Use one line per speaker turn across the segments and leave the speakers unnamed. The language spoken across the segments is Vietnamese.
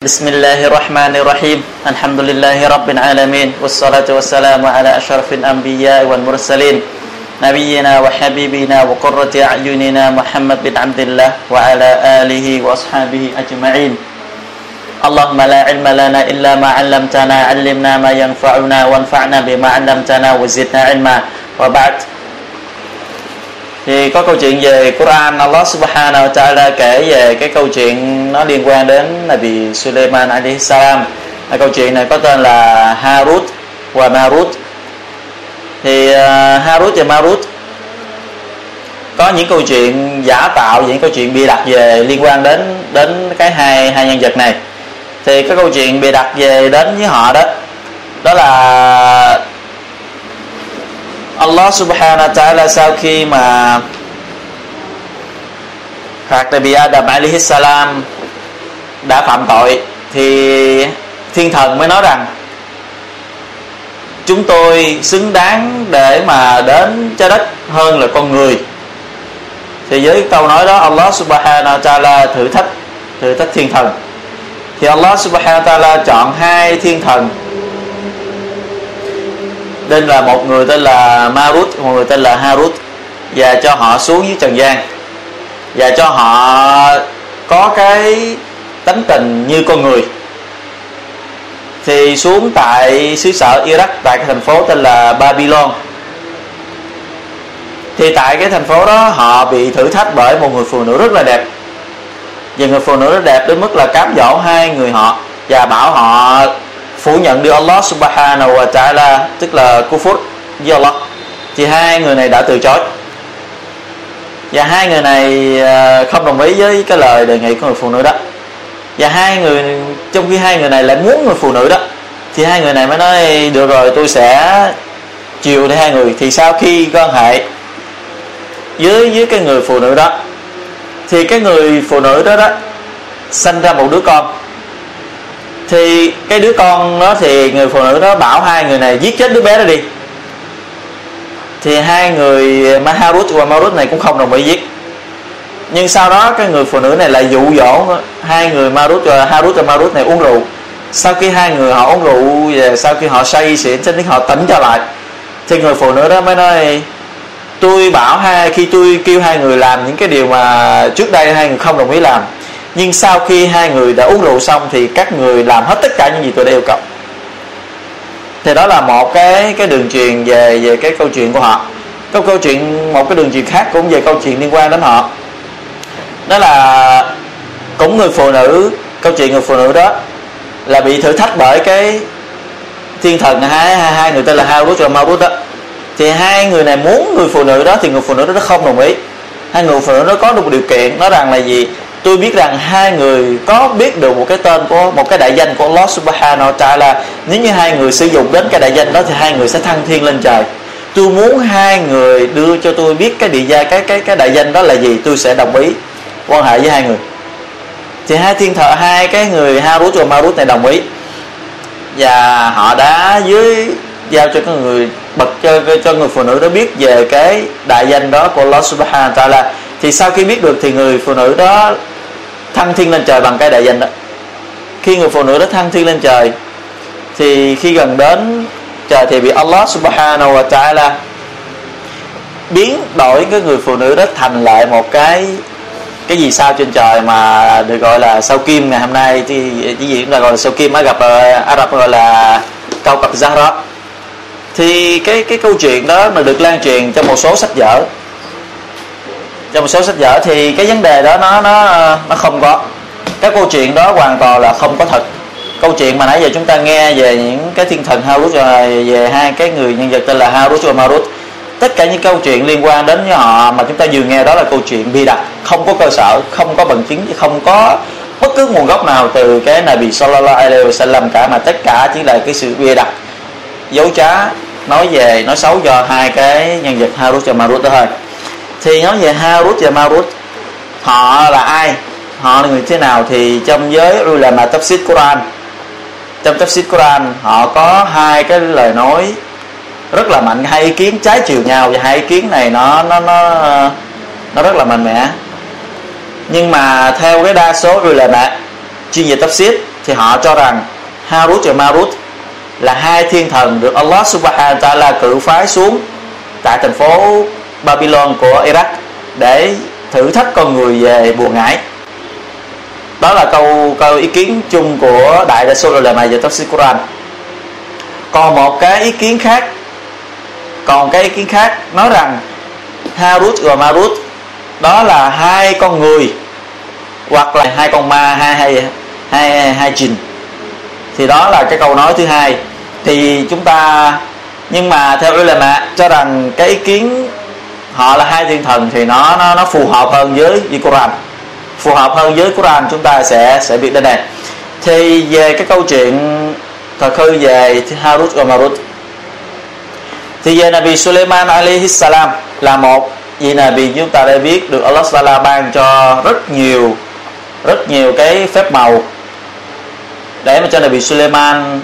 بسم الله الرحمن الرحيم الحمد لله رب العالمين والصلاة والسلام على أشرف الأنبياء والمرسلين نبينا وحبيبنا وقرة أعيننا محمد بن عبد الله وعلى آله وأصحابه أجمعين اللهم لا علم لنا إلا ما علمتنا علمنا ما ينفعنا وانفعنا بما علمتنا وزدنا علما وبعد thì có câu chuyện về Quran Allah Subhanahu wa Taala kể về cái câu chuyện nó liên quan đến Nabi Sulaiman alayhi salam. Câu chuyện này có tên là Harut và Marut. Thì uh, Harut và Marut có những câu chuyện giả tạo những câu chuyện bịa đặt về liên quan đến đến cái hai hai nhân vật này. Thì cái câu chuyện bịa đặt về đến với họ đó đó là Allah subhanahu wa ta'ala sau khi mà phạt Nabi Adam alaihi salam đã phạm tội, thì thiên thần mới nói rằng, chúng tôi xứng đáng để mà đến trái đất hơn là con người. Thì với câu nói đó, Allah subhanahu wa ta'ala thử thách thử thách thiên thần. Thì Allah subhanahu wa ta'ala chọn hai thiên thần nên là một người tên là Marut, một người tên là Harut, và cho họ xuống dưới trần gian. Và cho họ có cái tánh tình như con người. Thì xuống tại xứ sở Iraq, tại cái thành phố tên là Babylon. Thì tại cái thành phố đó, họ bị thử thách bởi một người phụ nữ rất là đẹp. Và người phụ nữ rất đẹp đến mức là cám dỗ hai người họ và bảo họ phủ nhận đi Allah subhanahu wa ta'ala, tức là kufur với Allah. Thì hai người này đã từ chối. Và hai người này à, không đồng ý với cái lời đề nghị của người phụ nữ đó. Và hai người, trong khi hai người này lại muốn người phụ nữ đó, thì hai người này mới nói, được rồi, tôi sẽ chiều để hai người. Thì sau khi quan hệ với với cái người phụ nữ đó, thì cái người phụ nữ đó đó, sinh ra một đứa con thì cái đứa con đó thì người phụ nữ đó bảo hai người này giết chết đứa bé đó đi. Thì hai người Maharut và Marut này cũng không đồng ý giết. Nhưng sau đó cái người phụ nữ này lại dụ dỗ hai người Marut và Harut và Marut này uống rượu. Sau khi hai người họ uống rượu và sau khi họ say xỉn, cho đến họ tỉnh trở lại, thì người phụ nữ đó mới nói, tôi bảo hai, khi tôi kêu hai người làm những cái điều mà trước đây hai người không đồng ý làm nhưng sau khi hai người đã uống rượu xong thì các người làm hết tất cả những gì tôi đã yêu cầu. Thì đó là một cái cái đường truyền về về cái câu chuyện của họ. Có câu chuyện một cái đường truyền khác cũng về câu chuyện liên quan đến họ. Đó là cũng người phụ nữ câu chuyện người phụ nữ đó là bị thử thách bởi cái thiên thần hai hai, hai người tên là Harut và Marut đó. Thì hai người này muốn người phụ nữ đó thì người phụ nữ đó không đồng ý. Hai người phụ nữ đó có một điều kiện nói rằng là gì? Tôi biết rằng hai người có biết được một cái tên của một cái đại danh của Allah Subhanahu wa Taala. Nếu như hai người sử dụng đến cái đại danh đó thì hai người sẽ thăng thiên lên trời. Tôi muốn hai người đưa cho tôi biết cái địa gia, cái cái cái đại danh đó là gì, tôi sẽ đồng ý quan hệ với hai người. Thì hai thiên thợ, hai cái người Harut và Marut này đồng ý. Và họ đã dưới, giao cho cái người bật cho cho người phụ nữ đó biết về cái đại danh đó của Allah Subhanahu wa Taala. Thì sau khi biết được thì người phụ nữ đó thăng thiên lên trời bằng cái đại danh đó. Khi người phụ nữ đó thăng thiên lên trời thì khi gần đến trời thì bị Allah subhanahu wa ta'ala biến đổi cái người phụ nữ đó thành lại một cái cái gì sao trên trời mà được gọi là sao kim ngày hôm nay. Thì cái gì cũng là gọi là sao kim á gặp uh, Ả Rập gọi là cao cấp Zahra. Thì cái cái câu chuyện đó mà được lan truyền trong một số sách vở trong một số sách vở thì cái vấn đề đó nó nó nó không có. Các câu chuyện đó hoàn toàn là không có thật. Câu chuyện mà nãy giờ chúng ta nghe về những cái thiên thần Harut và về hai cái người nhân vật tên là Harut và Marut. Tất cả những câu chuyện liên quan đến với họ mà chúng ta vừa nghe đó là câu chuyện bi đặt không có cơ sở, không có bằng chứng, không có bất cứ nguồn gốc nào từ cái này bị sallallahu alaihi wasallam cả, mà tất cả chỉ là cái sự bia đặt dấu trá, nói về, nói xấu cho hai cái nhân vật Harut và Marut đó thôi thì nói về Harut và Marut, họ là ai? Họ là người thế nào? Thì trong giới ulama tafsir Quran. Trong tafsir Quran, họ có hai cái lời nói rất là mạnh. Hai ý kiến trái chiều nhau. Và hai ý kiến này nó nó nó nó rất là mạnh mẽ. Nhưng mà theo cái đa số ulama chuyên về tafsir, thì họ cho rằng Harut và Marut là hai thiên thần được Allah Subhanahu wa Taala cử phái xuống tại thành phố Babylon của Iraq để thử thách con người về buồn ngải đó là câu câu ý kiến chung của đại đa số lời này về tafsir Quran. Còn một cái ý kiến khác, còn cái ý kiến khác nói rằng Harut và Marut, đó là hai con người hoặc là hai con ma, hai hai hai hai jinn thì đó là cái câu nói thứ hai. Thì chúng ta, nhưng mà theo ulama cho rằng cái ý kiến họ là hai thiên thần thì nó nó nó phù hợp hơn với với Quran. Phù hợp hơn với Quran, chúng ta sẽ sẽ biết đến đây. Thì về cái câu chuyện thời khư về Harut và Marut. Thì về Nabi Sulaiman alaihi salam là một vì Nabi chúng ta đã biết được Allah Taala ban cho rất nhiều rất nhiều cái phép màu để mà cho Nabi Sulaiman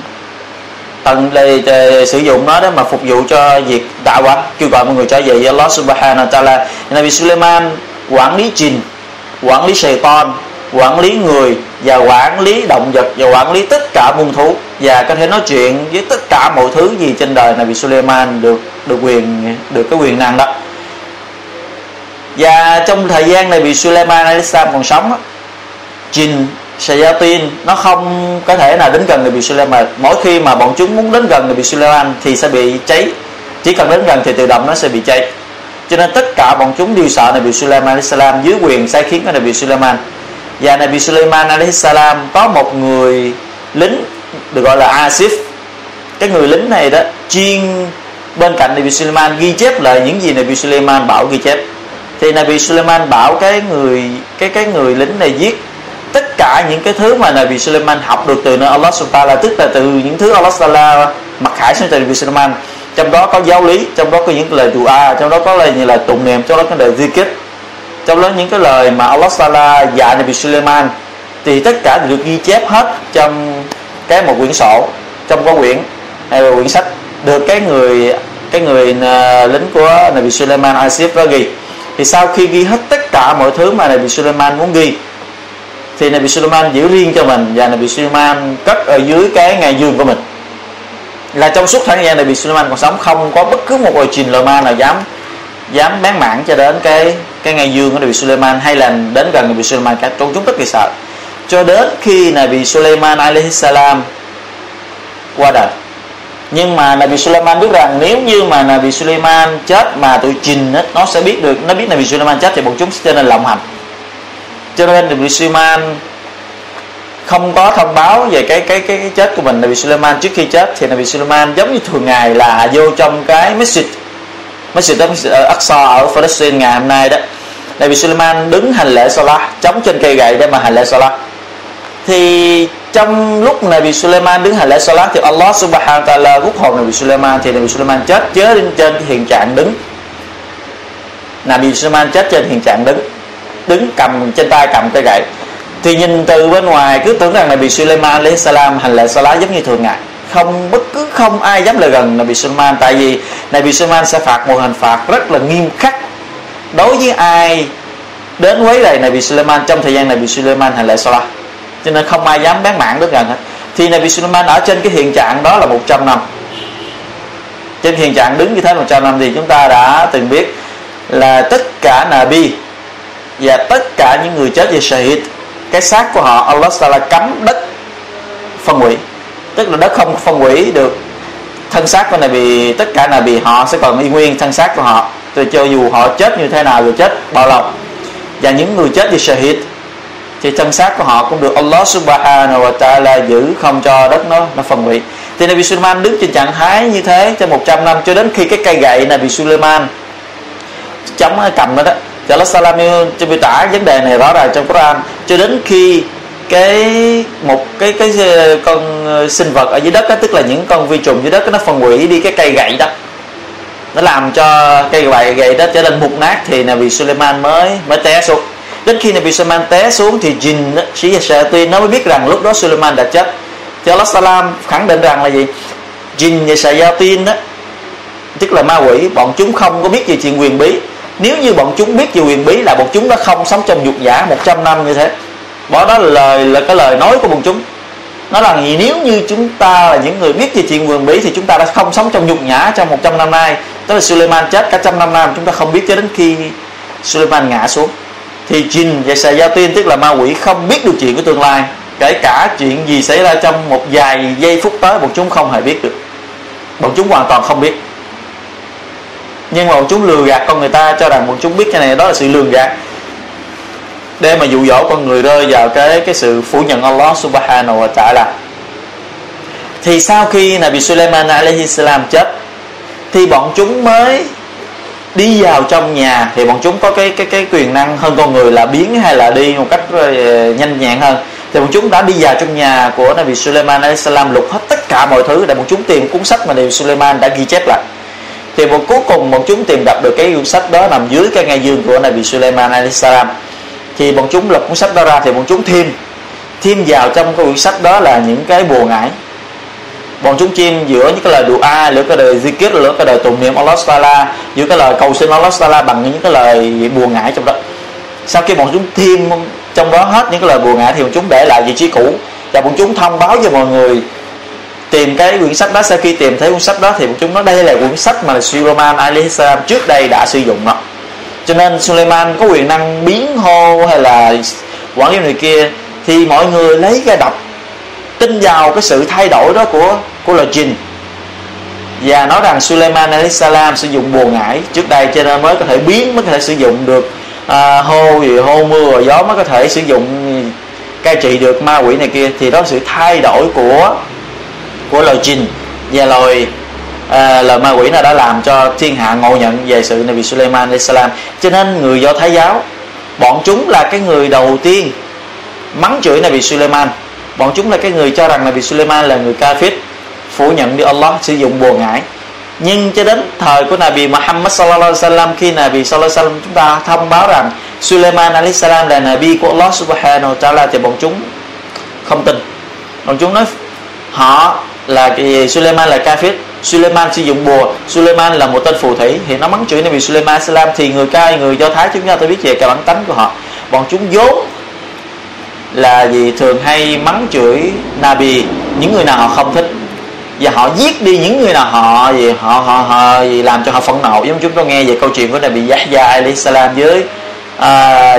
tận đây sử dụng nó để mà phục vụ cho việc đạo kêu gọi mọi người trở về với Allah Subhanahu wa Taala. Nabi Sulaiman quản lý trình quản lý Satan, quản lý người và quản lý động vật và quản lý tất cả muôn thú. Và có thể nói chuyện với tất cả mọi thứ gì trên đời Nabi Sulaiman được được quyền, được cái quyền năng đó. Và trong thời gian này bị Sulaiman Alislam còn sống Jin Shayatin, nó không có thể nào đến gần người bị Sulaiman mỗi khi mà bọn chúng muốn đến gần người bị Sulaiman thì sẽ bị cháy chỉ cần đến gần thì tự động nó sẽ bị cháy. Cho nên tất cả bọn chúng đều sợ Nabi Sulaiman salam, dưới quyền sai khiến của Nabi Sulaiman và Nabi Sulaiman salam có một người lính được gọi là Asif. Cái người lính này đó, chuyên bên cạnh Nabi Sulaiman ghi chép lại những gì Nabi Sulaiman bảo ghi chép. Thì Nabi Sulaiman bảo cái người, cái cái người lính này viết tất cả những cái thứ mà Nabi Sulaiman học được từ nơi Allah Subhanahu là tức là từ những thứ Allah Subhanahu mặc khải xuống từ Nabi Sulaiman trong đó có giáo lý, trong đó có những lời dua, trong đó có lời như là tụng niệm, trong đó có lời zikr trong đó những cái lời mà Allah Sala dạy Nabi Sulaiman thì tất cả được ghi chép hết trong cái một quyển sổ, trong có quyển, hay là quyển sách được cái người cái người à, lính của Nabi Sulaiman Asif đó ghi. Thì sau khi ghi hết tất cả mọi thứ mà Nabi Sulaiman muốn ghi, thì Nabi Sulaiman giữ riêng cho mình và Nabi Sulaiman cất ở dưới cái ngày dương của mình là trong suốt thời gian này bị Sulaiman còn sống, không có bất cứ một loài trình loài ma nào dám dám bán mảng cho đến cái cái ngày dương của Nabi Sulaiman hay là đến gần Nabi Sulaiman cả trong chúng rất kỳ sợ. Cho đến khi Nabi Sulaiman alaihi salam qua đời. Nhưng mà Nabi Sulaiman biết rằng nếu như mà Nabi Sulaiman chết mà tụi trình nó sẽ biết được, nó biết Nabi Sulaiman chết thì bọn chúng sẽ trở nên lộng hành. Cho nên Nabi Sulaiman không có thông báo về cái cái cái, cái chết của mình Nabi Sulaiman trước khi chết thì Nabi Sulaiman giống như thường ngày là vô trong cái masjid masjid đó ở Aqsa ở Palestine ngày hôm nay đó. Nabi Sulaiman đứng hành lễ Salah chống trên cây gậy để mà hành lễ Salah thì trong lúc Nabi Sulaiman đứng hành lễ Salah thì Allah Subhanahu wa Taala rút hồn Nabi Sulaiman thì Nabi Sulaiman chết chết trên, trên hiện trạng đứng. Nabi Sulaiman chết trên hiện trạng đứng đứng cầm trên tay cầm cây gậy thì nhìn từ bên ngoài, cứ tưởng rằng Nabi Sulaiman lấy salam hành lễ salat giống như thường ngày. Không, bất cứ không ai dám lại gần Nabi Sulaiman tại vì Nabi Sulaiman sẽ phạt một hình phạt rất là nghiêm khắc. Đối với ai đến quấy rầy Nabi Sulaiman trong thời gian Nabi Sulaiman hành lễ salat? Cho nên không ai dám bán mạng đến gần hết. Thì Nabi Sulaiman ở trên cái hiện trạng đó là 100 năm. Trên hiện trạng đứng như thế 100 năm thì chúng ta đã từng biết là tất cả Nabi và tất cả những người chết về shahid cái xác của họ, Allah Taala cấm đất phân hủy. Tức là đất không phân hủy được. Thân xác của này bị tất cả là vì họ sẽ còn y nguyên thân xác của họ. Từ cho dù họ chết như thế nào rồi chết bao lâu. Và những người chết vì shahid, thì thân xác của họ cũng được Allah Subhanahu wa Taala giữ không cho đất nó nó phân hủy. Thì Nabi Sulaiman đứng trên trạng thái như thế cho 100 năm, cho đến khi cái cây gậy Nabi Sulaiman chống cầm nó đó cho Allah Salam cho miêu tả vấn đề này rõ ràng trong Quran. Cho đến khi cái một cái cái con ờ, sinh vật ở dưới đất đó, tức là những con vi trùng dưới đất đó, nó phân hủy đi cái cây gậy đó. Nó làm cho cây gậy gậy đó trở nên mục nát thì là vì Sulaiman mới mới té xuống. Đến khi Nabi Sulaiman té xuống thì Jin, sĩ shayatin nó mới biết rằng lúc đó Sulaiman đã chết. Cho Allah Salam khẳng định rằng là gì? Jin và shayatin đó tức là ma quỷ bọn chúng không có biết về chuyện quyền bí nếu như bọn chúng biết về quyền bí là bọn chúng đã không sống trong dục giả 100 năm như thế. Bỏ đó là lời, là cái lời nói của bọn chúng. Nó là gì nếu như chúng ta là những người biết về chuyện quyền bí thì chúng ta đã không sống trong nhục nhã trong 100 năm nay. Tức là Suleiman chết cả trăm năm nay chúng ta không biết cho đến khi Suleiman ngã xuống. Thì jin và Sài Giao tiên, tức là ma quỷ, không biết được chuyện của tương lai. Kể cả chuyện gì xảy ra trong một vài giây phút tới, bọn chúng không hề biết được. Bọn chúng hoàn toàn không biết nhưng mà bọn chúng lừa gạt con người ta cho rằng bọn chúng biết cái này, đó là sự lừa gạt. Để mà dụ dỗ con người rơi vào cái cái sự phủ nhận Allah subhanahu wa ta'ala. Thì sau khi Nabi Sulaiman Alayhi salam chết, thì bọn chúng mới đi vào trong nhà. Thì bọn chúng có cái cái cái quyền năng hơn con người là biến hay là đi một cách ờ, nhanh nhẹn hơn. Thì bọn chúng đã đi vào trong nhà của Nabi Sulaiman Alayhi salam lục hết tất cả mọi thứ để bọn chúng tìm cuốn sách mà Nabi Sulaiman đã ghi chép lại thì một cuối cùng bọn chúng tìm gặp được cái cuốn sách đó nằm dưới cái ngai dương của Nabi Sulaiman alaihi thì bọn chúng lật cuốn sách đó ra thì bọn chúng thêm thêm vào trong cái quyển sách đó là những cái bùa ngải. Bọn chúng chim giữa những cái lời dua giữa cái lời zikir giữa cái lời tụng niệm Allah Taala, giữa cái lời cầu xin Allah Taala bằng những cái lời bùa ngải trong đó. Sau khi bọn chúng thêm trong đó hết những cái lời bùa ngải thì bọn chúng để lại vị trí cũ. Và bọn chúng thông báo cho mọi người tìm cái quyển sách đó sau khi tìm thấy cuốn sách đó thì bọn chúng nói đây là quyển sách mà Sulaiman Islam trước đây đã sử dụng đó. Cho nên Suleiman có quyền năng biến hô hay là quản lý người kia thì mọi người lấy ra đọc tin vào cái sự thay đổi đó của của là jin và nói rằng Suleiman salam sử dụng bùa ngải trước đây cho nên mới có thể biến mới có thể sử dụng được à, hô gì hô mưa gió mới có thể sử dụng cai trị được ma quỷ này kia. Thì đó là sự thay đổi của của loài jin và loài à, lời ma quỷ nào đã làm cho thiên hạ ngộ nhận về sự Nabi Sulaiman salam. Cho nên người do thái giáo bọn chúng là cái người đầu tiên mắng chửi Nabi Sulaiman bọn chúng là cái người cho rằng Nabi Sulaiman là người kafir phủ nhận đi Allah sử dụng bùa ngải. Nhưng cho đến thời của Nabi Muhammad sallallahu alaihi wasallam khi Nabi sallallahu alaihi wasallam chúng ta thông báo rằng Sulaiman alaihi salam là Nabi của Allah subhanahu wa ta'ala thì bọn chúng không tin. Bọn chúng nói họ là cái Sulaiman là kafir. Suleiman sử dụng bùa. Suleiman là một tên phù thủy. Thì nó mắng chửi Nabi Suleiman Salam thì người cai người do thái chúng ta tôi biết về cái bản tánh của họ. Bọn chúng vốn là gì? Thường hay mắng chửi Nabi những người nào họ không thích. Và họ giết đi những người nào họ gì họ họ họ gì làm cho họ phẫn nộ. Giống chúng tôi nghe về câu chuyện của Nabi Yahya alayhi salam với uh,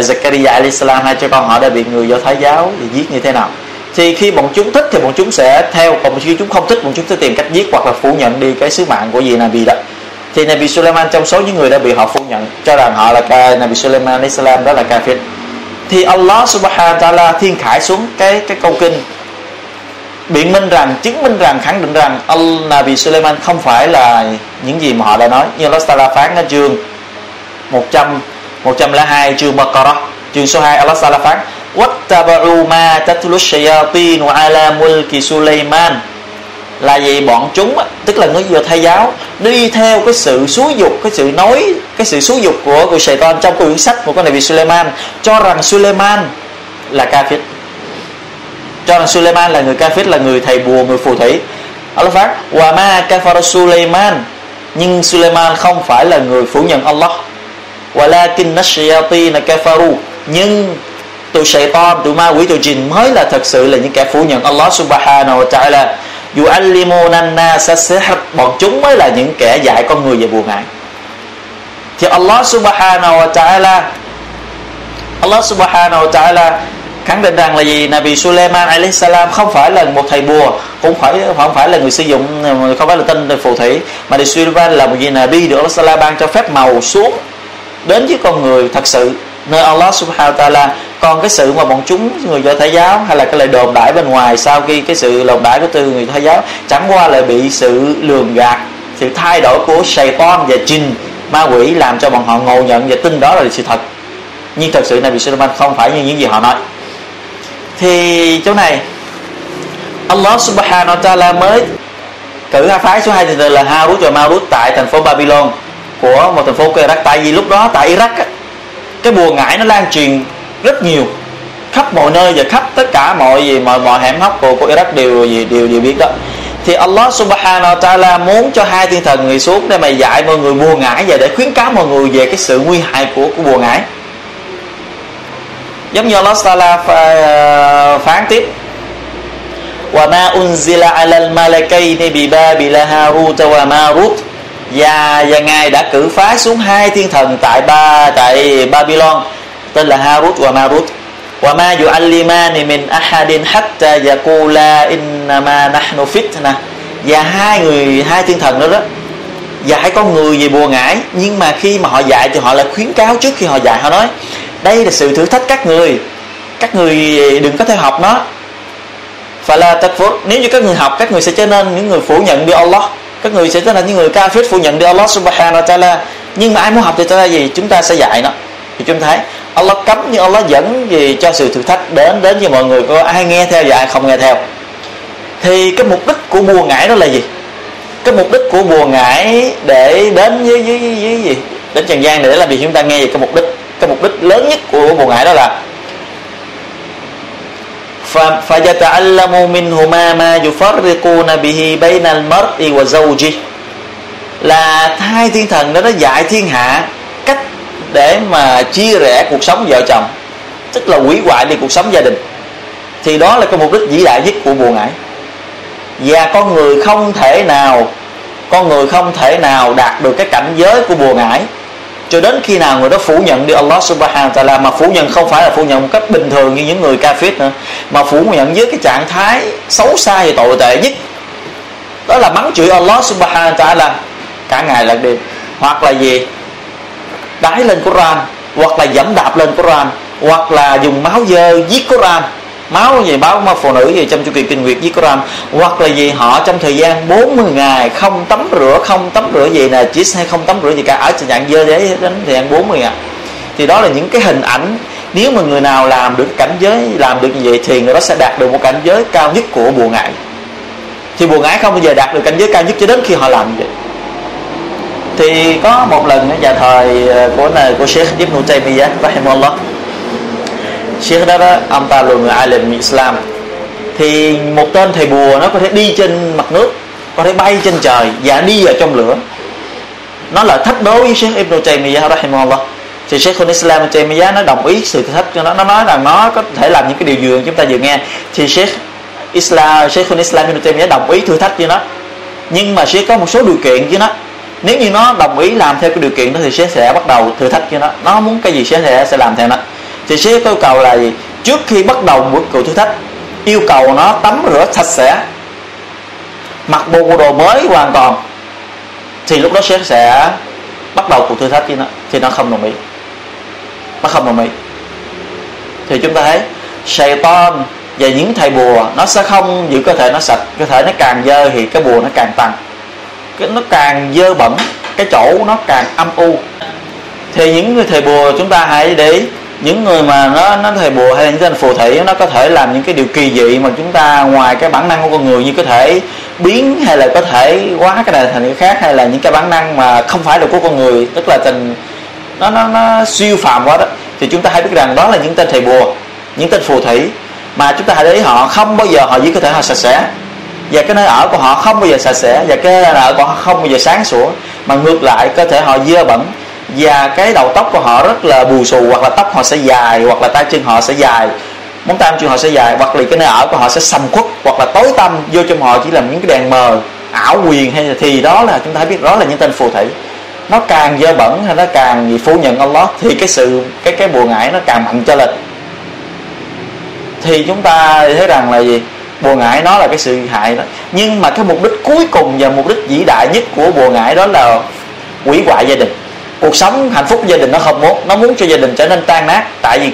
Zakaria alayhi salam hai cho con họ đã bị người do thái giáo thì giết như thế nào thì khi bọn chúng thích thì bọn chúng sẽ theo, còn khi chúng không thích, bọn chúng sẽ tìm cách giết hoặc là phủ nhận đi cái sứ mạng của vị Nabi đó. Thì Nabi Sulaiman trong số những người đã bị họ phủ nhận cho rằng họ là cái Nabi Sulaiman Islam đó là kafir. Thì Allah Subhanahu wa Taala thiên khải xuống cái cái câu kinh, biện minh rằng, chứng minh rằng, khẳng định rằng ông Nabi Sulaiman không phải là những gì mà họ đã nói. Như Allah Taala phán ở chương 100 102 chương Baqarah, chương số 2 Allah Taala phán wattaba'u ma tatlu shayatin ala mulki Sulaiman là gì bọn chúng tức là người vừa thay giáo, đi theo cái sự xúi dục, cái sự nói, cái sự xúi dục của của Satan trong quyển sách của con bị Sulaiman cho rằng Sulaiman là kafir. Cho rằng Sulaiman là người kafir, là người thầy bùa, người phù thủy. Allah phát, wa ma kafara Sulaiman nhưng Sulaiman không phải là người phủ nhận Allah. Walakin nashayatin kafaru. Nhưng tụi shaitan tụi ma quỷ tụi jin mới là thật sự là những kẻ phủ nhận Allah subhanahu wa ta'ala. Yu'allimunan nasa sihr bọn chúng mới là những kẻ dạy con người về buồn ngại thì Allah subhanahu wa ta'ala, Allah subhanahu wa ta'ala khẳng định rằng là gì? Nabi Sulaiman alayhi salam không phải là một thầy bùa, cũng phải, không phải là người sử dụng, không phải là tên phù thủy, mà Nabi Sulaiman là một vị Nabi được Allah ban cho phép màu xuống đến với con người thật sự nơi Allah subhanahu wa ta'ala còn cái sự mà bọn chúng, người do thái giáo, hay là cái lời đồn đãi bên ngoài sau khi cái sự đồn đãi của từ người thái giáo, chẳng qua lại bị sự lường gạt, sự thay đổi của Satan và Jin ma quỷ làm cho bọn họ ngộ nhận và tin đó là sự thật. Nhưng thật sự này bị Sulaiman không phải như những gì họ nói. Thì chỗ này, Allah subhanahu wa ta'ala mới cử hai phái số hai thì là Harut và Marut tại thành phố Babylon của một thành phố của Iraq tại vì lúc đó, tại Iraq cái bùa ngải nó lan truyền rất nhiều khắp mọi nơi và khắp tất cả mọi gì mọi mọi hẻm hóc của, của Iraq đều gì đều đều biết đó thì Allah subhanahu wa ta'ala muốn cho hai thiên thần người xuống để mà dạy mọi người bùa ngải và để khuyến cáo mọi người về cái sự nguy hại của của bùa ngải giống như Allah ta'ala phán tiếp وما أنزل على الملكين ببابل هاروت وماروت và và ngài đã cử phái xuống hai thiên thần tại ba, tại Babylon, tên là Harut và Marut. Wa ma yu'allimani min ahadin hatta yaqula innama nahnu fitna. Và hai người, hai thiên thần đó đó, dạy con người về bùa ngải, nhưng mà khi mà họ dạy thì họ lại khuyến cáo trước khi họ dạy, họ nói, đây là sự thử thách các người các người đừng có theo học nó. Phải là thật nếu như các người học, các người sẽ trở nên những người phủ nhận đi Allah các người sẽ trở thành những người kafir phủ nhận đi Allah subhanahu wa ta'ala. Nhưng mà ai muốn học thì ta gì chúng ta sẽ dạy nó. Thì chúng thấy Allah cấm nhưng Allah dẫn gì cho sự thử thách đến đến với mọi người. Có ai nghe theo và ai không nghe theo? Thì cái mục đích của bùa ngải đó là gì? Cái mục đích của bùa ngải để đến với với, với, với gì? Đến trần gian để làm gì? Chúng ta nghe về cái mục đích. Cái mục đích lớn nhất của bùa ngải đó là فيتعلم منهما ما يفرقون به بين المرء وزوجه là hai thiên thần đó nó dạy thiên hạ cách để mà chia rẽ cuộc sống vợ chồng tức là hủy hoại đi cuộc sống gia đình thì đó là cái mục đích vĩ đại nhất của bùa ngải và con người không thể nào con người không thể nào đạt được cái cảnh giới của bùa ngải cho đến khi nào người đó phủ nhận đi, Allah subhanahu wa ta'ala mà phủ nhận không phải là phủ nhận một cách bình thường như những người kafir nữa, mà phủ nhận với cái trạng thái xấu xa và tồi tệ nhất. Đó là mắng chửi Allah subhanahu wa ta'ala cả ngày lẫn đêm. Hoặc là gì? Đái lên Quran, hoặc là dẫm đạp lên Quran, hoặc là dùng máu dơ giết Quran máu gì báo mà phụ nữ gì trong chu kỳ kinh nguyệt với Quran? Hoặc là gì? Họ trong thời gian 40 ngày không tắm rửa, không tắm rửa gì nè chỉ hay không tắm rửa gì cả, ở trên dạng dơ đấy đến thời gian 40 ngày thì đó là những cái hình ảnh, nếu mà người nào làm được cảnh giới, làm được như vậy thì người đó sẽ đạt được một cảnh giới cao nhất của bùa ngại thì bùa ngại không bao giờ đạt được cảnh giới cao nhất cho đến khi họ làm vậy. Thì có một lần nhà thời ờ, của này, của Sheikh Ibn Taymiyyah, rahimahullah Sheikh đó, đó ông ta là người alim Islam. Thì một tên thầy bùa nó có thể đi trên mặt nước có thể bay trên trời và đi ở trong lửa. Nó là thách đố với Sheikh Ibn Taymiyyah rahimahullah. Thì Sheikh Islam Ibn Taymiyyah nó đồng ý sự thách cho nó. Nó nói rằng nó có thể làm những cái điều dường chúng ta vừa nghe. Thì Sheikh Islam Sheikh Islam Ibn Taymiyyah đồng ý thử thách với nó. Nhưng mà Sheikh có một số điều kiện với nó. Nếu như nó đồng ý làm theo cái điều kiện đó thì Sheikh sẽ bắt đầu thử thách cho nó. Nó muốn cái gì Sheikh sẽ sẽ làm theo nó thì sẽ yêu cầu là gì? Trước khi bắt đầu một cuộc thử thách, yêu cầu nó tắm rửa sạch sẽ, mặc bộ đồ mới hoàn toàn, thì lúc đó sếp sẽ bắt đầu cuộc thử thách với nó thì nó không đồng ý. Nó không đồng ý. Thì chúng ta thấy Satan và những thầy bùa, nó sẽ không giữ cơ thể nó sạch, cơ thể nó càng dơ thì cái bùa nó càng tăng cái, nó càng dơ bẩn, cái chỗ nó càng âm u. Thì những người thầy bùa chúng ta hãy để ý những người mà nó nó thầy bùa hay là những tên phù thủy, nó có thể làm những cái điều kỳ dị mà chúng ta ngoài cái bản năng của con người như có thể biến hay là có thể quá cái này thành cái khác, hay là những cái bản năng mà không phải là của con người, tức là tình, nó nó nó siêu phàm quá đó, thì chúng ta hãy biết rằng đó là những tên thầy bùa, những tên phù thủy mà chúng ta hãy để ý họ không bao giờ họ giữ cơ thể họ sạch sẽ. Và cái nơi ở của họ không bao giờ sạch sẽ, và cái nơi ở của họ không bao giờ sáng sủa, mà ngược lại cơ thể họ dơ bẩn và cái đầu tóc của họ rất là bù xù, hoặc là tóc họ sẽ dài, hoặc là tay chân họ sẽ dài, móng tay chân họ sẽ dài, hoặc là cái nơi ở của họ sẽ sầm khuất, hoặc là tối tăm, vô trong họ chỉ làm những cái đèn mờ, ảo quyền hay là thì đó là chúng ta biết đó là những tên phù thủy. Nó càng dơ bẩn hay nó càng phủ nhận Allah thì cái sự, cái cái bùa ngải nó càng mạnh cho lịch thì chúng ta thấy rằng là gì? Bùa ngải nó là cái sự hại đó. Nhưng mà cái mục đích cuối cùng và mục đích vĩ đại nhất của bùa ngải đó là hủy hoại gia đình cuộc sống hạnh phúc gia đình nó không muốn nó muốn cho gia đình trở nên tan nát. Tại vì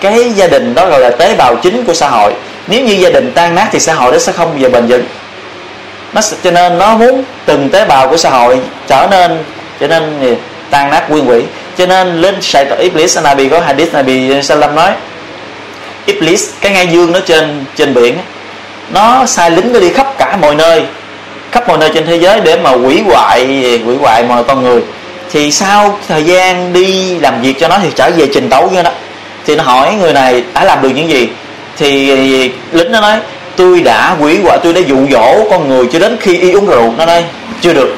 cái gia đình đó gọi là tế bào chính của xã hội. Nếu như gia đình tan nát thì xã hội đó sẽ không bao giờ bền vững. Nó cho nên nó muốn từng tế bào của xã hội trở nên trở nên gì? tan nát, nguyên quỷ. Cho nên lên sài tội Iblis Nabi có hadith Nabi Salam nói, Iblis, cái ngai dương nó trên trên biển, nó sai lính nó đi khắp cả mọi nơi, khắp mọi nơi trên thế giới để mà quỷ hoại quỷ hoại mọi con người thì sau thời gian đi làm việc cho nó thì trở về trình tấu cho nó thì nó hỏi người này, đã làm được những gì? Thì lính nó nói, tôi đã quỷ quả tôi đã dụ dỗ con người cho đến khi y uống rượu. Nó nói, chưa được.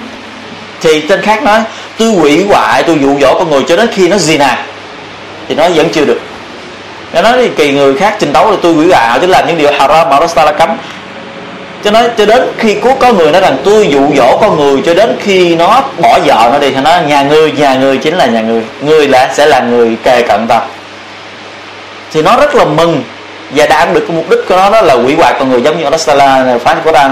Thì tên khác nói, tôi quỷ hoại, tôi dụ dỗ con người cho đến khi nó gì nè? Thì nó vẫn chưa được. Nó nói thì kỳ người khác trình tấu là, tôi quỷ hoại, tôi làm những điều haram mà nó là cấm cho nói cho đến khi cuối có người nói rằng tôi dụ dỗ con người cho đến khi nó bỏ vợ nó đi thì nó nhà ngươi nhà ngươi chính là nhà ngươi ngươi là sẽ là người kề cận ta thì nó rất là mừng và đạt được cái mục đích của nó đó là hủy hoại con người giống như Allah Taala phán Quran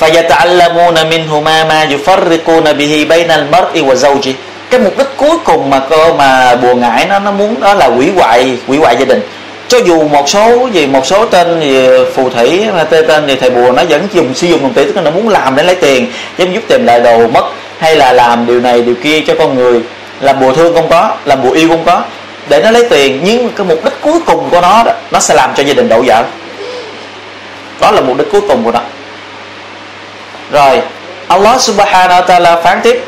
فَيَتَعَلَّمُونَ مِنْهُمَا مَا يُفَرِّقُونَ بِهِ بَيْنَ الْمَرْءِ وَزَوْجِهِ cái mục đích cuối cùng mà cơ mà bùa ngải nó nó muốn đó là hủy hoại hủy hoại gia đình cho dù một số gì một số tên gì phù thủy tên tên thì thầy bùa nó vẫn dùng sử dụng đồng tiền tức là nó muốn làm để lấy tiền giống giúp tìm lại đồ mất hay là làm điều này điều kia cho con người làm bùa thương không có làm bùa yêu không có để nó lấy tiền. Nhưng cái mục đích cuối cùng của nó đó, nó sẽ làm cho gia đình đổ vỡ. Đó là mục đích cuối cùng của nó. Rồi Allah subhanahu wa ta'ala phán tiếp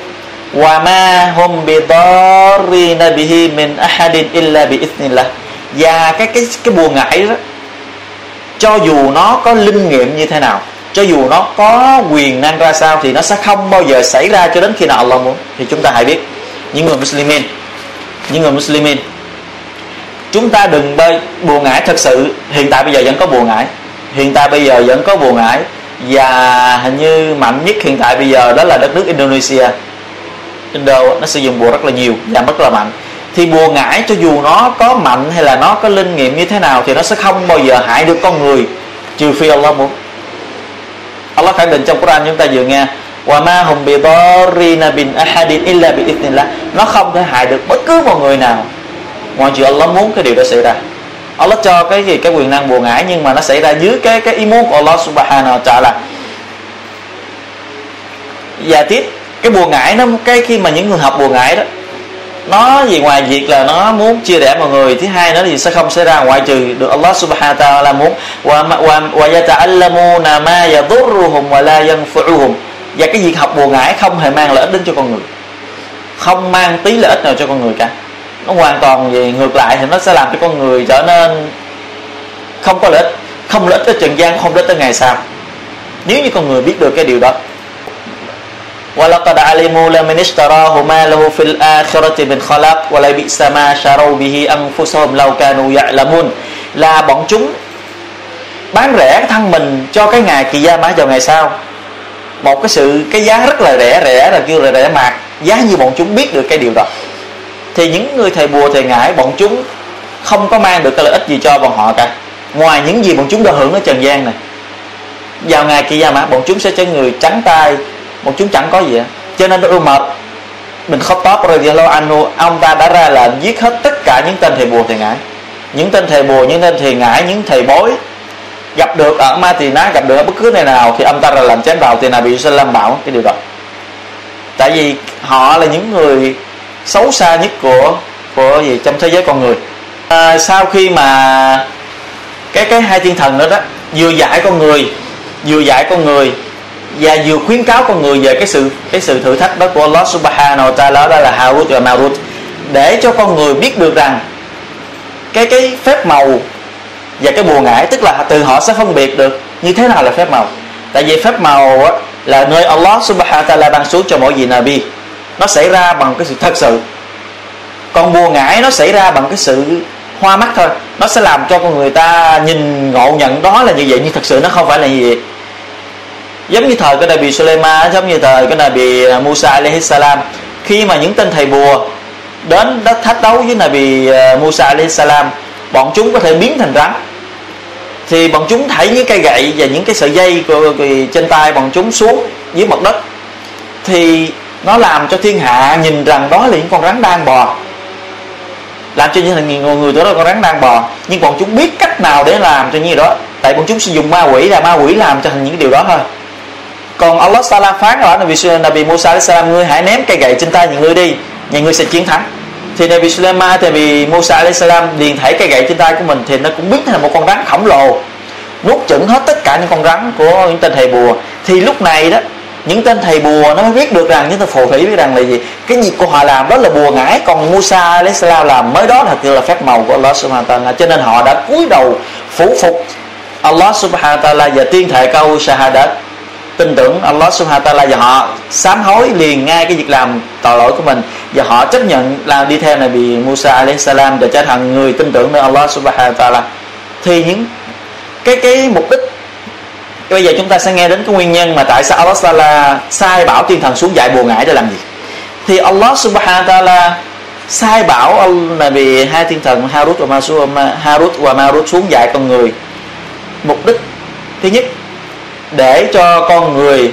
wa ma hum bidarrina bihi min ahadin illa bi idhnillah và cái cái cái bùa ngải đó, cho dù nó có linh nghiệm như thế nào, cho dù nó có quyền năng ra sao thì nó sẽ không bao giờ xảy ra cho đến khi nào Allah muốn. Thì chúng ta hãy biết, những người Muslimin những người Muslimin chúng ta đừng bơi bùa ngải thật sự. Hiện tại bây giờ vẫn có bùa ngải hiện tại bây giờ vẫn có bùa ngải và hình như mạnh nhất hiện tại bây giờ đó là đất nước Indonesia. Indo nó sử dụng bùa rất là nhiều và rất là mạnh thì bùa ngải cho dù nó có mạnh hay là nó có linh nghiệm như thế nào thì nó sẽ không bao giờ hại được con người, trừ phi Allah muốn. Allah khẳng định trong Quran chúng ta vừa nghe, wa ma hum bi darrina bin ahadin illa bi idnillah nó không thể hại được bất cứ một người nào, ngoại trừ Allah muốn cái điều đó xảy ra. Allah cho cái gì? Cái quyền năng bùa ngải, nhưng mà nó xảy ra dưới cái cái ý muốn của Allah subhanahu wa ta'ala. Và tiếp, cái bùa ngải nó, cái khi mà những người học bùa ngải đó nó gì ngoài việc là nó muốn chia rẽ mọi người, thứ hai nữa thì sẽ không xảy ra ngoại trừ được Allah subhanahu wa ta'ala muốn. Wa wa wa yata'allamuna ma yadurruhum wa la yanfa'uhum. Và cái việc học bùa ngải không hề mang lợi ích đến cho con người. Không mang tí lợi ích nào cho con người cả. Nó hoàn toàn về ngược lại thì nó sẽ làm cho con người trở nên không có lợi ích, không lợi ích tới trần gian, không lợi ích tới ngày sau. Nếu như con người biết được cái điều đó ولقد علموا لمن اشتراه ما له في الآخرة من خلاق ولبئس ما شروا به أنفسهم لو كانوا يعلمون là bọn chúng bán rẻ thân mình cho cái ngày kỳ gia mã vào ngày sau một cái sự cái giá rất là rẻ rẻ là kêu là rẻ mạt giá như bọn chúng biết được cái điều đó thì những người thầy bùa thầy ngải bọn chúng không có mang được cái lợi ích gì cho bọn họ cả ngoài những gì bọn chúng đã hưởng ở trần gian này vào ngày kỳ gia mã bọn chúng sẽ cho người trắng tay một chúng chẳng có gì hết cho nên Umar mình Khattab radiyallahu anhu ông ta đã ra lệnh giết hết tất cả những tên thầy bùa thầy ngải. Những tên thầy bùa những tên thầy ngải những thầy bối gặp được ở Ma Tỳ Ná gặp được ở bất cứ nơi nào thì ông ta ra lệnh chém đầu thì Nabi Sallam bảo cái điều đó. Tại vì họ là những người xấu xa nhất của của gì? Trong thế giới con người. À, sau khi mà cái cái hai thiên thần đó đó vừa dạy con người vừa dạy con người và vừa khuyến cáo con người về cái sự cái sự thử thách đó của Allah Subhanahu wa Taala đó là Harut và Marut. Để cho con người biết được rằng cái cái phép màu và cái bùa ngải tức là từ họ sẽ phân biệt được như thế nào là phép màu. Tại vì phép màu á, là nơi Allah Subhanahu wa Taala ban xuống cho mỗi vị Nabi. Nó xảy ra bằng cái sự thật sự. Còn bùa ngải nó xảy ra bằng cái sự hoa mắt thôi. Nó sẽ làm cho con người ta nhìn ngộ nhận đó là như vậy nhưng thật sự nó không phải là như vậy giống như thời cái đại bị Suleiman giống như thời cái Nabi à, Musa alaihi salam. Khi mà những tên thầy bùa đến đất thách đấu với Nabi ờ, à, Musa alaihi salam bọn chúng có thể biến thành rắn. Thì bọn chúng thảy những cây gậy và những cái sợi dây của, trên tay bọn chúng xuống dưới mặt đất. Thì nó làm cho thiên hạ nhìn rằng đó là những con rắn đang bò. Làm cho những người người đó là con rắn đang bò. Nhưng bọn chúng biết cách nào để làm cho như đó. Tại bọn chúng sử dụng ma quỷ là ma quỷ làm cho thành những điều đó thôi còn Allah Sala phán là Nabi Nabi Musa salam, ngươi hãy ném cây gậy trên tay những người đi nhà ngươi sẽ chiến thắng. Thì Nabi Sulaiman, thì bị Musa salam liền thảy cây gậy trên tay của mình thì nó cũng biết là một con rắn khổng lồ, nuốt chửng hết tất cả những con rắn của những tên thầy bùa. Thì lúc này đó, những tên thầy bùa nó mới biết được rằng, những tên phù thủy biết rằng là gì? Cái việc của họ làm đó là bùa ngải, còn Musa salam làm mới đó thật sự là phép màu của Allah subhanahu wa ta'ala. Cho nên họ đã cúi đầu phủ phục Allah subhanahu wa ta'ala và tuyên thệ câu shahadat tin tưởng Allah subhanahu wa ta'ala và họ sám hối liền ngay cái việc làm tội lỗi của mình. Và họ chấp nhận làm đi theo này bị Musa alayhi salam để trở thành người tin tưởng nơi Allah subhanahu wa ta'ala. Thì những cái cái mục đích bây giờ chúng ta sẽ nghe đến cái nguyên nhân mà tại sao Allah Taala sai bảo thiên thần xuống dạy bùa ngải để làm gì. Thì Allah Subhanahu wa Taala sai bảo là vì hai thiên thần Harut và Marut, Harut và Marut xuống dạy con người. Mục đích thứ nhất để cho con người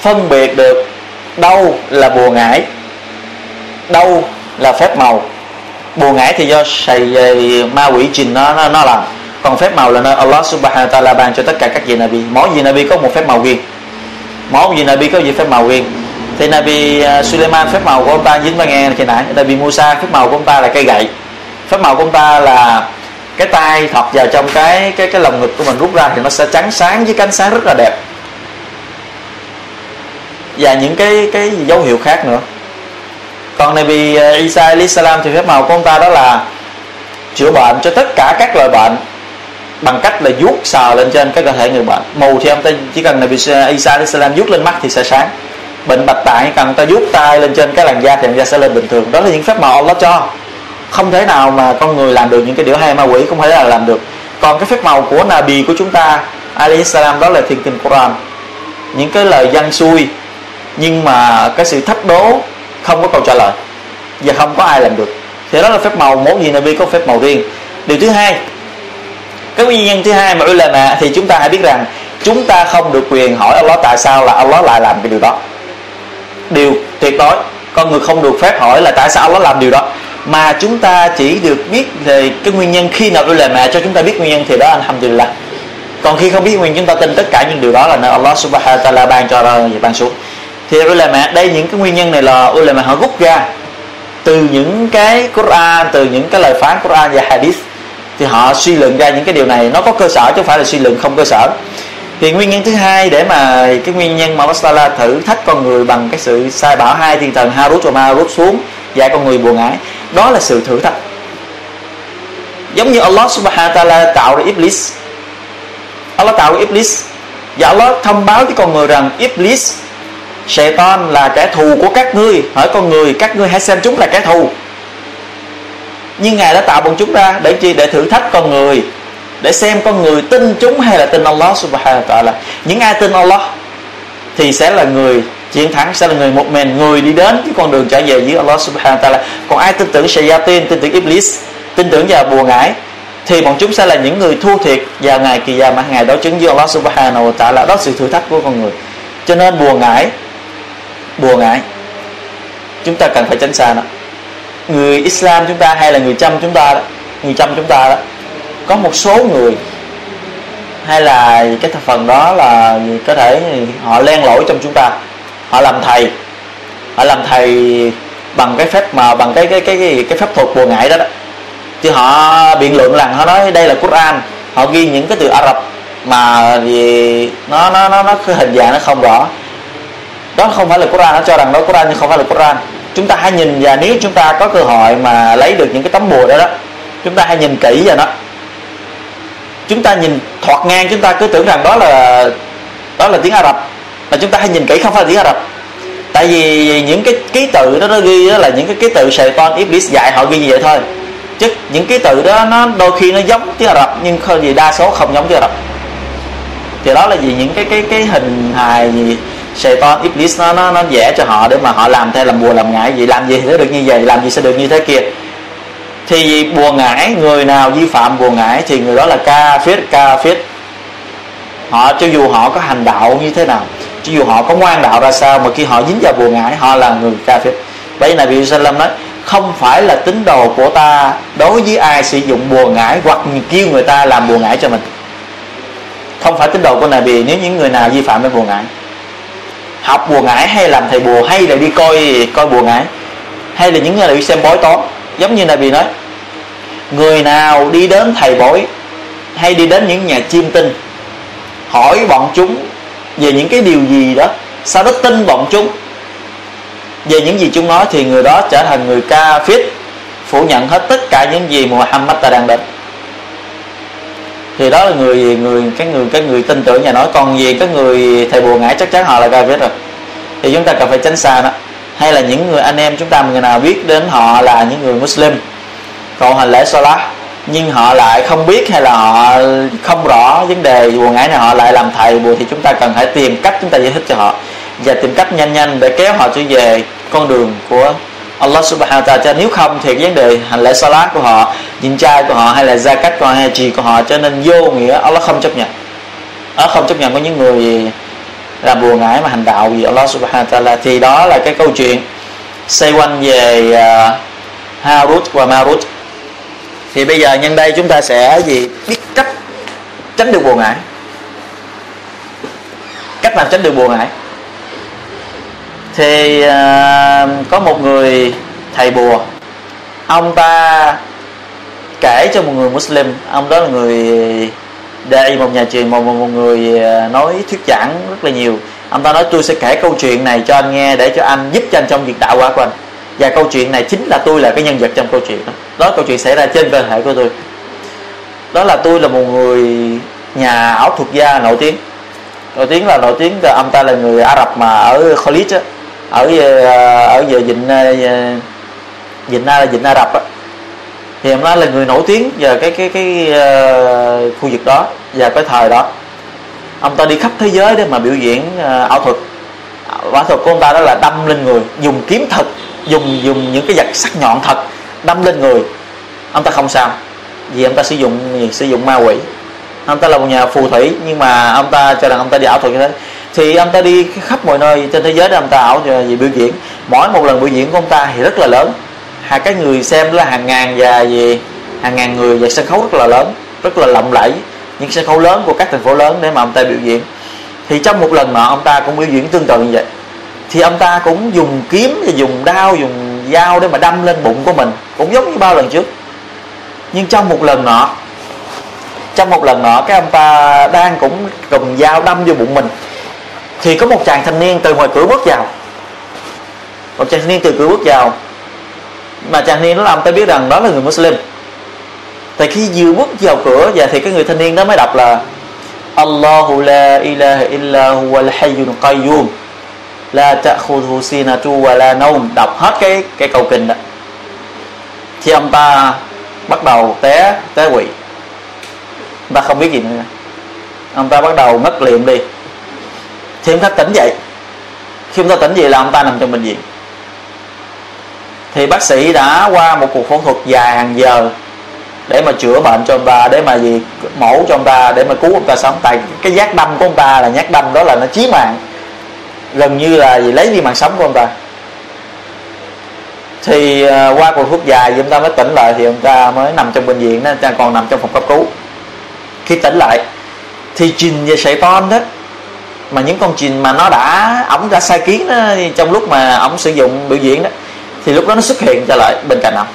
phân biệt được đâu là bùa ngải đâu là phép màu. Bùa ngải thì do sầy ma quỷ trình nó nó, nó làm. Còn phép màu là nơi Allah subhanahu wa ta'ala ban cho tất cả các vị Nabi. Mỗi vị Nabi có một phép màu riêng. Mỗi vị Nabi có vị phép màu riêng. Thì Nabi à, Suleiman phép màu của ông ta dính ta nghe khi nãy. Nabi Musa phép màu của ông ta là cây gậy. Phép màu của ông ta là cái tay thọc vào trong cái cái cái lồng ngực của mình rút ra thì nó sẽ trắng sáng với cánh sáng rất là đẹp. Và những cái cái dấu hiệu khác nữa. Còn Nabi vì ờ, Isa alayhi salam thì phép màu của ông ta đó là chữa bệnh cho tất cả các loại bệnh bằng cách là vuốt sờ lên trên cái cơ thể người bệnh. Mù thì ông ta chỉ cần Nabi ờ, Isa alayhi salam vuốt lên mắt thì sẽ sáng. Bệnh bạch tạng cần ta vuốt tay lên trên cái làn da thì làn da sẽ lên bình thường. Đó là những phép màu Allah cho không thể nào mà con người làm được những cái điều hay ma quỷ không thể là làm được. Còn cái phép màu của Nabi của chúng ta Ali salam đó là thiên kinh Quran. Những cái lời văn xui, nhưng mà cái sự thách đố không có câu trả lời và không có ai làm được. Thì đó là phép màu mỗi gì Nabi có phép màu riêng. Điều thứ hai cái nguyên nhân thứ hai mà ulama thì chúng ta hãy biết rằng chúng ta không được quyền hỏi Allah tại sao là Allah lại làm cái điều đó. Điều tuyệt đối con người không được phép hỏi là tại sao Allah làm điều đó mà chúng ta chỉ được biết về cái nguyên nhân khi nào ulama cho chúng ta biết nguyên nhân thì đó, alhamdulillah. Còn khi không biết nguyên, chúng ta tin tất cả những điều đó là nơi Allah subhanahu wa ta'ala ban cho ra ban xuống. Thì ulama đây những cái nguyên nhân này là ulama họ rút ra từ những cái Quran, từ những cái lời phán Quran và Hadith. Thì họ suy luận ra những cái điều này, nó có cơ sở chứ không phải là suy luận không cơ sở. Thì nguyên nhân thứ hai để mà cái nguyên nhân mà Allah thử thách con người bằng cái sự sai bảo hai thiên thần Harut và Marut xuống dạy con người buồn ái. Đó là sự thử thách. Giống như Allah subhanahu wa ta'ala tạo ra Iblis. Allah tạo ra Iblis. Và Allah thông báo với con người rằng Iblis Satan là kẻ thù của các ngươi. Hỏi con người, các ngươi hãy xem chúng là kẻ thù. Nhưng ngài đã tạo bọn chúng ra để chi? Để thử thách con người. Để xem con người tin chúng hay là tin Allah subhanahu wa ta'ala. Những ai tin Allah thì sẽ là người chiến thắng sẽ là người một mình người đi đến cái con đường trở về với Allah subhanahu wa ta'ala. Còn ai tin tưởng shayatin, tin tưởng iblis, tin tưởng vào bùa ngải, thì bọn chúng sẽ là những người thua thiệt vào ngày kỳ gia mà ngày đó chứng với Allah subhanahu wa ta'ala. Đó là sự thử thách của con người. Cho nên bùa ngải bùa ngải, chúng ta cần phải tránh xa nó. Người Islam chúng ta hay là người chăm chúng ta đó, người chăm chúng ta đó, có một số người hay là cái phần đó là có thể họ len lỏi trong chúng ta họ làm thầy. Họ làm thầy bằng cái phép mà bằng cái cái cái cái, cái phép thuật bùa ngải đó, đó. Thì họ biện luận rằng họ nói đây là Quran. Họ ghi những cái từ Ả Rập mà gì nó nó nó nó cái hình dạng nó không rõ. Đó không phải là Quran nó cho rằng đó Quran nhưng không phải là Quran. Chúng ta hãy nhìn và nếu chúng ta có cơ hội mà lấy được những cái tấm bùa đó đó chúng ta hãy nhìn kỹ vào nó. Chúng ta nhìn thoạt ngang chúng ta cứ tưởng rằng đó là đó là tiếng Ả Rập mà chúng ta hãy nhìn kỹ không phải là tiếng Ả Rập. Tại vì những cái ký tự đó nó ghi đó là những cái ký tự sài Satan Iblis dạy, họ ghi như vậy thôi. Chứ những ký tự đó nó đôi khi nó giống tiếng Ả Rập, nhưng không gì đa số không giống tiếng Ả Rập. Thì đó là vì những cái cái cái hình hài gì Satan Iblis nó nó nó vẽ cho họ để mà họ làm theo làm bùa làm ngải. Gì làm gì thì sẽ được như vậy, làm gì sẽ được như thế kia. Thì bùa ngải, người nào vi phạm bùa ngải thì người đó là ca phết ca phết họ, cho dù họ có hành đạo như thế nào cho dù họ có ngoan đạo ra sao, mà khi họ dính vào bùa ngải, họ là người ca phết vậy là vị Sallam nói, không phải là tín đồ của ta đối với ai sử dụng bùa ngải hoặc kêu người ta làm bùa ngải cho mình. Không phải tín đồ của Nabi, nếu những người nào vi phạm với bùa ngải. Học bùa ngải hay làm thầy bùa, hay là đi coi coi bùa ngải, hay là những người đi xem bói toán. Giống như Nabi nói, người nào đi đến thầy bói, hay đi đến những nhà chiêm tinh, hỏi bọn chúng về những cái điều gì đó, sau đó tin bọn chúng. Về những gì chúng nói thì người đó trở thành người ca phít phủ nhận hết tất cả những gì mà Muhammad ta đang định thì đó là người người, cái người cái người tin tưởng nhà nói. Còn gì cái người thầy bùa ngải chắc chắn họ là ca phít rồi. Thì chúng ta cần phải tránh xa đó hay là những người anh em chúng ta người nào biết đến họ là những người Muslim. Cầu hành lễ Salah nhưng họ lại không biết hay là họ không rõ vấn đề buồn ngãi này họ lại làm thầy buồn thì chúng ta cần phải tìm cách chúng ta giải thích cho họ. Và tìm cách nhanh nhanh để kéo họ trở về con đường của Allah subhanahu wa ta'ala. Nếu không thì cái vấn đề hành lễ salat của họ nhìn trai của họ hay là gia cách của họ hay trì của họ cho nên vô nghĩa Allah không chấp nhận. Allah không chấp nhận có những người làm buồn ngãi mà hành đạo vì Allah subhanahu wa ta'ala. Thì đó là cái câu chuyện xoay quanh về uh, Harut và Marut thì bây giờ nhân đây chúng ta sẽ gì? Biết cách tránh được buồn ngại cách làm tránh được buồn ngại thì à, có một người thầy bùa. Ông ta kể cho một người Muslim. Ông đó là người đây một nhà truyền một, một, một người à, nói thuyết giảng rất là nhiều. Ông ta nói tôi sẽ kể câu chuyện này cho anh nghe để cho anh giúp cho anh trong việc đạo quả của anh. Và câu chuyện này chính là tôi là cái nhân vật trong câu chuyện đó đó là câu chuyện xảy ra trên cơ thể của tôi. Đó là tôi là một người nhà ảo thuật gia nổi tiếng. Nổi tiếng là nổi tiếng là ông ta là người Ả Rập mà ở Khalid á ở ờ, ở giờ vịnh vịnh ờ, là ờ, vịnh Ả Rập á. Thì ông ta là người nổi tiếng về cái cái cái uh, khu vực đó và cái thời đó. Ông ta đi khắp thế giới để mà biểu diễn uh, ảo thuật. Ảo thuật của ông ta đó là đâm lên người dùng kiếm thật dùng dùng những cái vật sắc nhọn thật đâm lên người. Ông ta không sao. Vì ông ta sử dụng sử dụng ma quỷ. Ông ta là một nhà phù thủy, nhưng mà ông ta cho rằng ông ta đi ảo thuật như thế. Thì ông ta đi khắp mọi nơi trên thế giới để ông ta ảo về biểu diễn. Mỗi một lần biểu diễn của ông ta thì rất là lớn. Hai cái người xem là hàng ngàn và gì hàng ngàn người và sân khấu rất là lớn, rất là lộng lẫy. Những sân khấu lớn của các thành phố lớn để mà ông ta biểu diễn. Thì trong một lần mà ông ta cũng biểu diễn tương tự như vậy, thì ông ta cũng dùng kiếm và dùng đao, dùng dao để mà đâm lên bụng của mình. Cũng giống như bao lần trước. Nhưng trong một lần nọ, trong một lần nọ, cái ông ta đang cũng cầm dao đâm vô bụng mình. Thì có một chàng thanh niên từ ngoài cửa bước vào. Một chàng thanh niên từ cửa bước vào. Mà chàng thanh niên nó làm ta biết rằng đó là người Muslim. Thì khi vừa bước vào cửa và thì cái người thanh niên đó mới đọc là, Allahu la ilaha illa huwa al-hayyul qayyum la ta'khudhu sinatu wa la nawm. Đọc hết cái cái câu kinh đó. Thì ông ta bắt đầu té té quỵ. Ông ta không biết gì nữa. Ông ta bắt đầu ngất liệm đi. Thì ông ta tỉnh dậy. Khi ông ta tỉnh dậy là ông ta nằm trong bệnh viện. Thì bác sĩ đã qua một cuộc phẫu thuật dài hàng giờ để mà chữa bệnh cho ông ta, để mà gì, mổ cho ông ta, để mà cứu ông ta sống. Tại cái giác đâm của ông ta là nhát đâm đó là nó chí mạng gần như là gì lấy đi mạng sống của ông ta. Thì uh, qua cuộc thuốc dài thì ông ta mới tỉnh lại thì ông ta mới nằm trong bệnh viện đó ta còn nằm trong phòng cấp cứu. Khi tỉnh lại thì trình về sợi ton đó mà những con trình mà nó đã ổng đã sai kiến đó, trong lúc mà ổng sử dụng biểu diễn đó thì lúc đó nó xuất hiện trở lại bên cạnh ổng.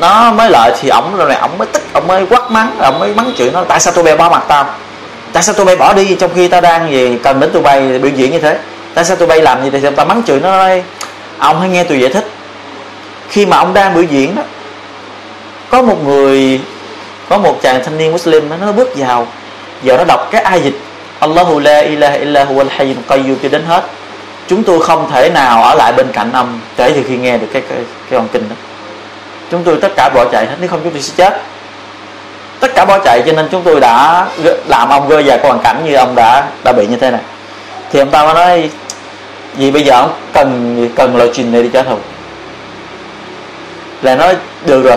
Nó mới lại thì ổng rồi này ổng mới tức ổng mới quát mắng ổng mới mắng chửi nó tại sao tôi bè ba mặt tao? Tại sao tụi bay bỏ đi trong khi tao đang gì cần đến tụi bay biểu diễn như thế? Tại sao tụi bay làm gì thì tao mắng chửi nó đây ông hãy nghe tôi giải thích. Khi mà ông đang biểu diễn đó có một người có một chàng thanh niên Muslim nó bước vào giờ nó đọc cái ai dịch Allahu la ilaha illa huwal hayyul qayyum cho đến hết. Chúng tôi không thể nào ở lại bên cạnh ông kể từ khi nghe được cái cái, cái ông kinh đó. Chúng tôi tất cả bỏ chạy hết nếu không chúng tôi sẽ chết tất cả bỏ chạy cho nên chúng tôi đã làm ông rơi vào hoàn cảnh như ông đã đã bị như thế này. Thì ông ta mới nói, vì bây giờ ông cần cần lộ trình này đi trả thù. Là nói, được rồi,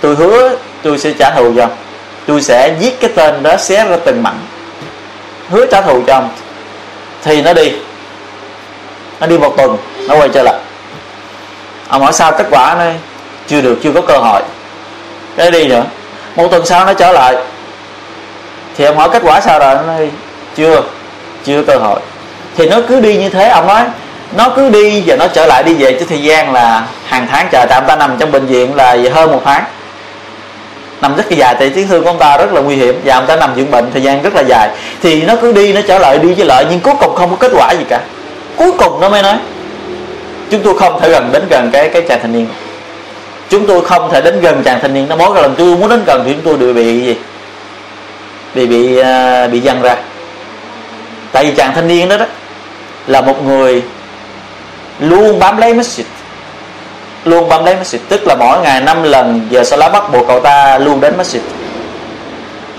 tôi hứa tôi sẽ trả thù cho ông. Tôi sẽ giết cái tên đó xé ra từng mảnh, hứa trả thù cho ông. Thì nó đi. Nó đi một tuần, nó quay trở lại. Ông hỏi, sao kết quả này chưa được, chưa có cơ hội? Cái đi nữa một tuần sau nó trở lại. Thì ông hỏi, kết quả sao rồi? Nó nói, chưa chưa cơ hội. Thì nó cứ đi như thế, ông nói. Nó cứ đi và nó trở lại đi về chứ thời gian là hàng tháng chờ tạm ta nằm trong bệnh viện là hơn một tháng. Nằm rất là dài thì chấn thương của ông ta rất là nguy hiểm và ông ta nằm dưỡng bệnh, thời gian rất là dài. Thì nó cứ đi, nó trở lại, đi với lại nhưng cuối cùng không có kết quả gì cả. Cuối cùng nó mới nói, chúng tôi không thể gần đến gần cái cái chàng thanh niên chúng tôi không thể đến gần chàng thanh niên nó mỗi lần tôi muốn đến gần thì chúng tôi đều bị gì? Bị bị uh, bị dằn ra. Tại vì chàng thanh niên đó đó là một người luôn bám lấy masjid. Luôn bám lấy masjid. Tức là mỗi ngày năm lần giờ salat bắt buộc cậu ta luôn đến masjid.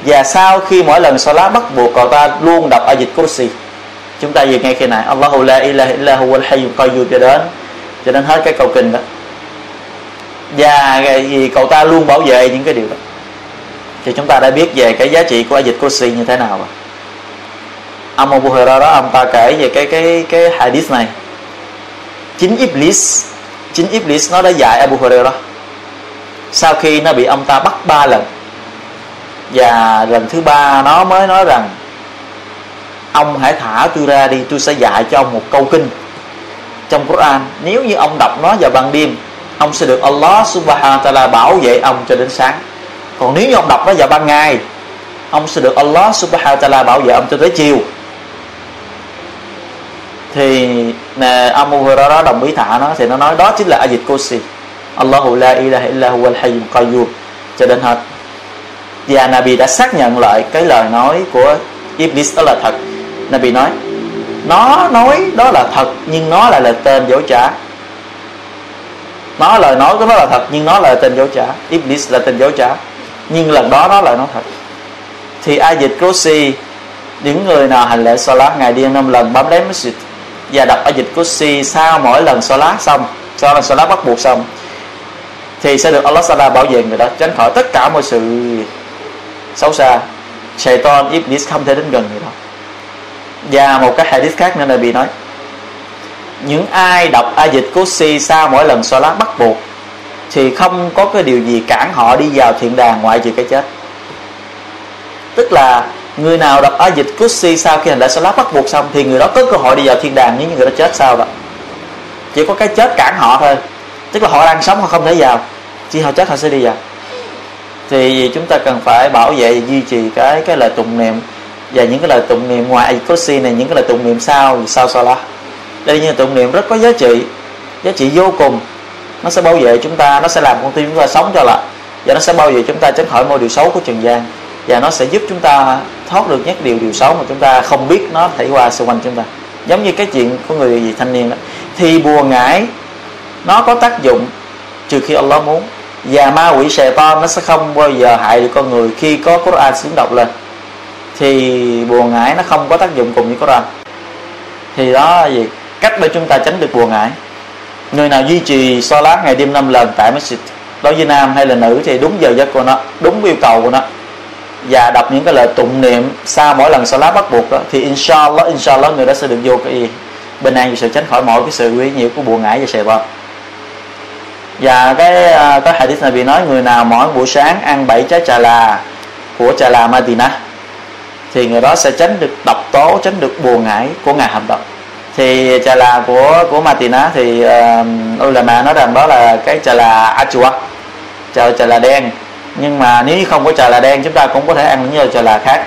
Và sau khi mỗi lần salat bắt buộc cậu ta luôn đọc ayat kursi chúng ta vừa nghe khi này. Allahu la ilaha illa huwal hayyul qayyum. Cho đến cho đến hết cái câu kinh đó và vì cậu ta luôn bảo vệ những cái điều đó. Thì chúng ta đã biết về cái giá trị của dịch kursi như thế nào rồi. Ông Abu Hurairah đó, ông ta kể về cái cái cái hadith này. Chính Iblis chính Iblis nó đã dạy Abu Hurairah sau khi nó bị ông ta bắt ba lần. Và lần thứ ba nó mới nói rằng, ông hãy thả tôi ra đi, tôi sẽ dạy cho ông một câu kinh trong Quran. Nếu như ông đọc nó vào ban đêm ông sẽ được Allah subhanahu wa ta'ala bảo vệ ông cho đến sáng. Còn nếu như ông đọc nó vào ban ngày, ông sẽ được Allah subhanahu wa ta'ala bảo vệ ông cho tới chiều. Thì nè, Abu Hurairah đồng ý thả nó, thì nó nói đó chính là Ajit Kursi. Allahu la ilaha illa huwal hayyul qayyum. Cho đến hết. Và Nabi đã xác nhận lại cái lời nói của Iblis, đó là thật. Nabi nói, nó nói đó là thật, nhưng nó lại là tên dối trá nó lời nói của nó là thật, nhưng nó là tên dối trá. Iblis là tên dối trá. Nhưng lần đó nó là nó thật. Thì ai dịch Kursi những người nào hành lễ Salat ngày đêm năm lần bấm đếm masjid và đọc ở dịch kursi sau mỗi lần salat xong, sau lần salat bắt buộc xong, thì sẽ được Allah Sala bảo vệ người đó, tránh khỏi tất cả mọi sự xấu xa. Shaitan Iblis không thể đến gần người đó. Và một cái hadith khác nữa là bị nói những ai đọc a dịch kursi sau mỗi lần salat bắt buộc, thì không có cái điều gì cản họ đi vào thiện đàng ngoại trừ cái chết. Tức là người nào đọc a dịch Kursi sau khi hành lễ Salat bắt buộc xong, thì người đó có cơ hội đi vào thiên đàng nếu như người đó chết sau đó. Chỉ có cái chết cản họ thôi. Tức là họ đang sống, họ không thể vào. Chỉ họ chết, họ sẽ đi vào. Thì chúng ta cần phải bảo vệ và duy trì cái cái lời tụng niệm. Và những cái lời tụng niệm ngoài a dịch cú si này, những cái lời tụng niệm sau sau Salat đây như tụng niệm rất có giá trị giá trị vô cùng. Nó sẽ bảo vệ chúng ta, nó sẽ làm con tim chúng ta sống cho lại và nó sẽ bảo vệ chúng ta tránh khỏi mọi điều xấu của trần gian, và nó sẽ giúp chúng ta thoát được nhất điều điều xấu mà chúng ta không biết nó xảy qua xung quanh chúng ta. Giống như cái chuyện của người gì thanh niên đó. Thì bùa ngải, nó có tác dụng trừ khi Allah muốn, và ma quỷ xè to nó sẽ không bao giờ hại được con người khi có Quran xuống đọc lên. Thì bùa ngải nó không có tác dụng cùng với Quran. Thì đó là gì? Cách để chúng ta tránh được buồn ngải. Người nào duy trì so lát ngày đêm năm lần tại masjid đối với nam hay là nữ thì đúng giờ giấc của nó đúng yêu cầu của nó. Và đọc những cái lời tụng niệm sau mỗi lần salat bắt buộc đó thì inshallah inshallah người đó sẽ được vô cái bình an và sự tránh khỏi mọi cái sự quý nhiễu của buồn ngải và sài vong và cái à, có hadith này bị nói người nào mỗi buổi sáng ăn bảy trái trà là của trà là Madina thì người đó sẽ tránh được độc tố tránh được buồn ngải của ngày hầm động thì trà là của của matina thì uh, ulama nói rằng đó là cái trà là achua trà trà là đen. Nhưng mà nếu không có trà là đen chúng ta cũng có thể ăn những trà là khác.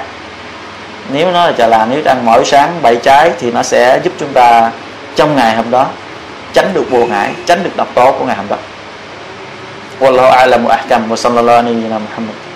Nếu nó là trà là nếu ăn mỗi sáng bảy trái thì nó sẽ giúp chúng ta trong ngày hôm đó tránh được buồn ngại tránh được độc tố của ngày hôm đó. والله اعلم واحكم وصلى الله alaihi wa محمد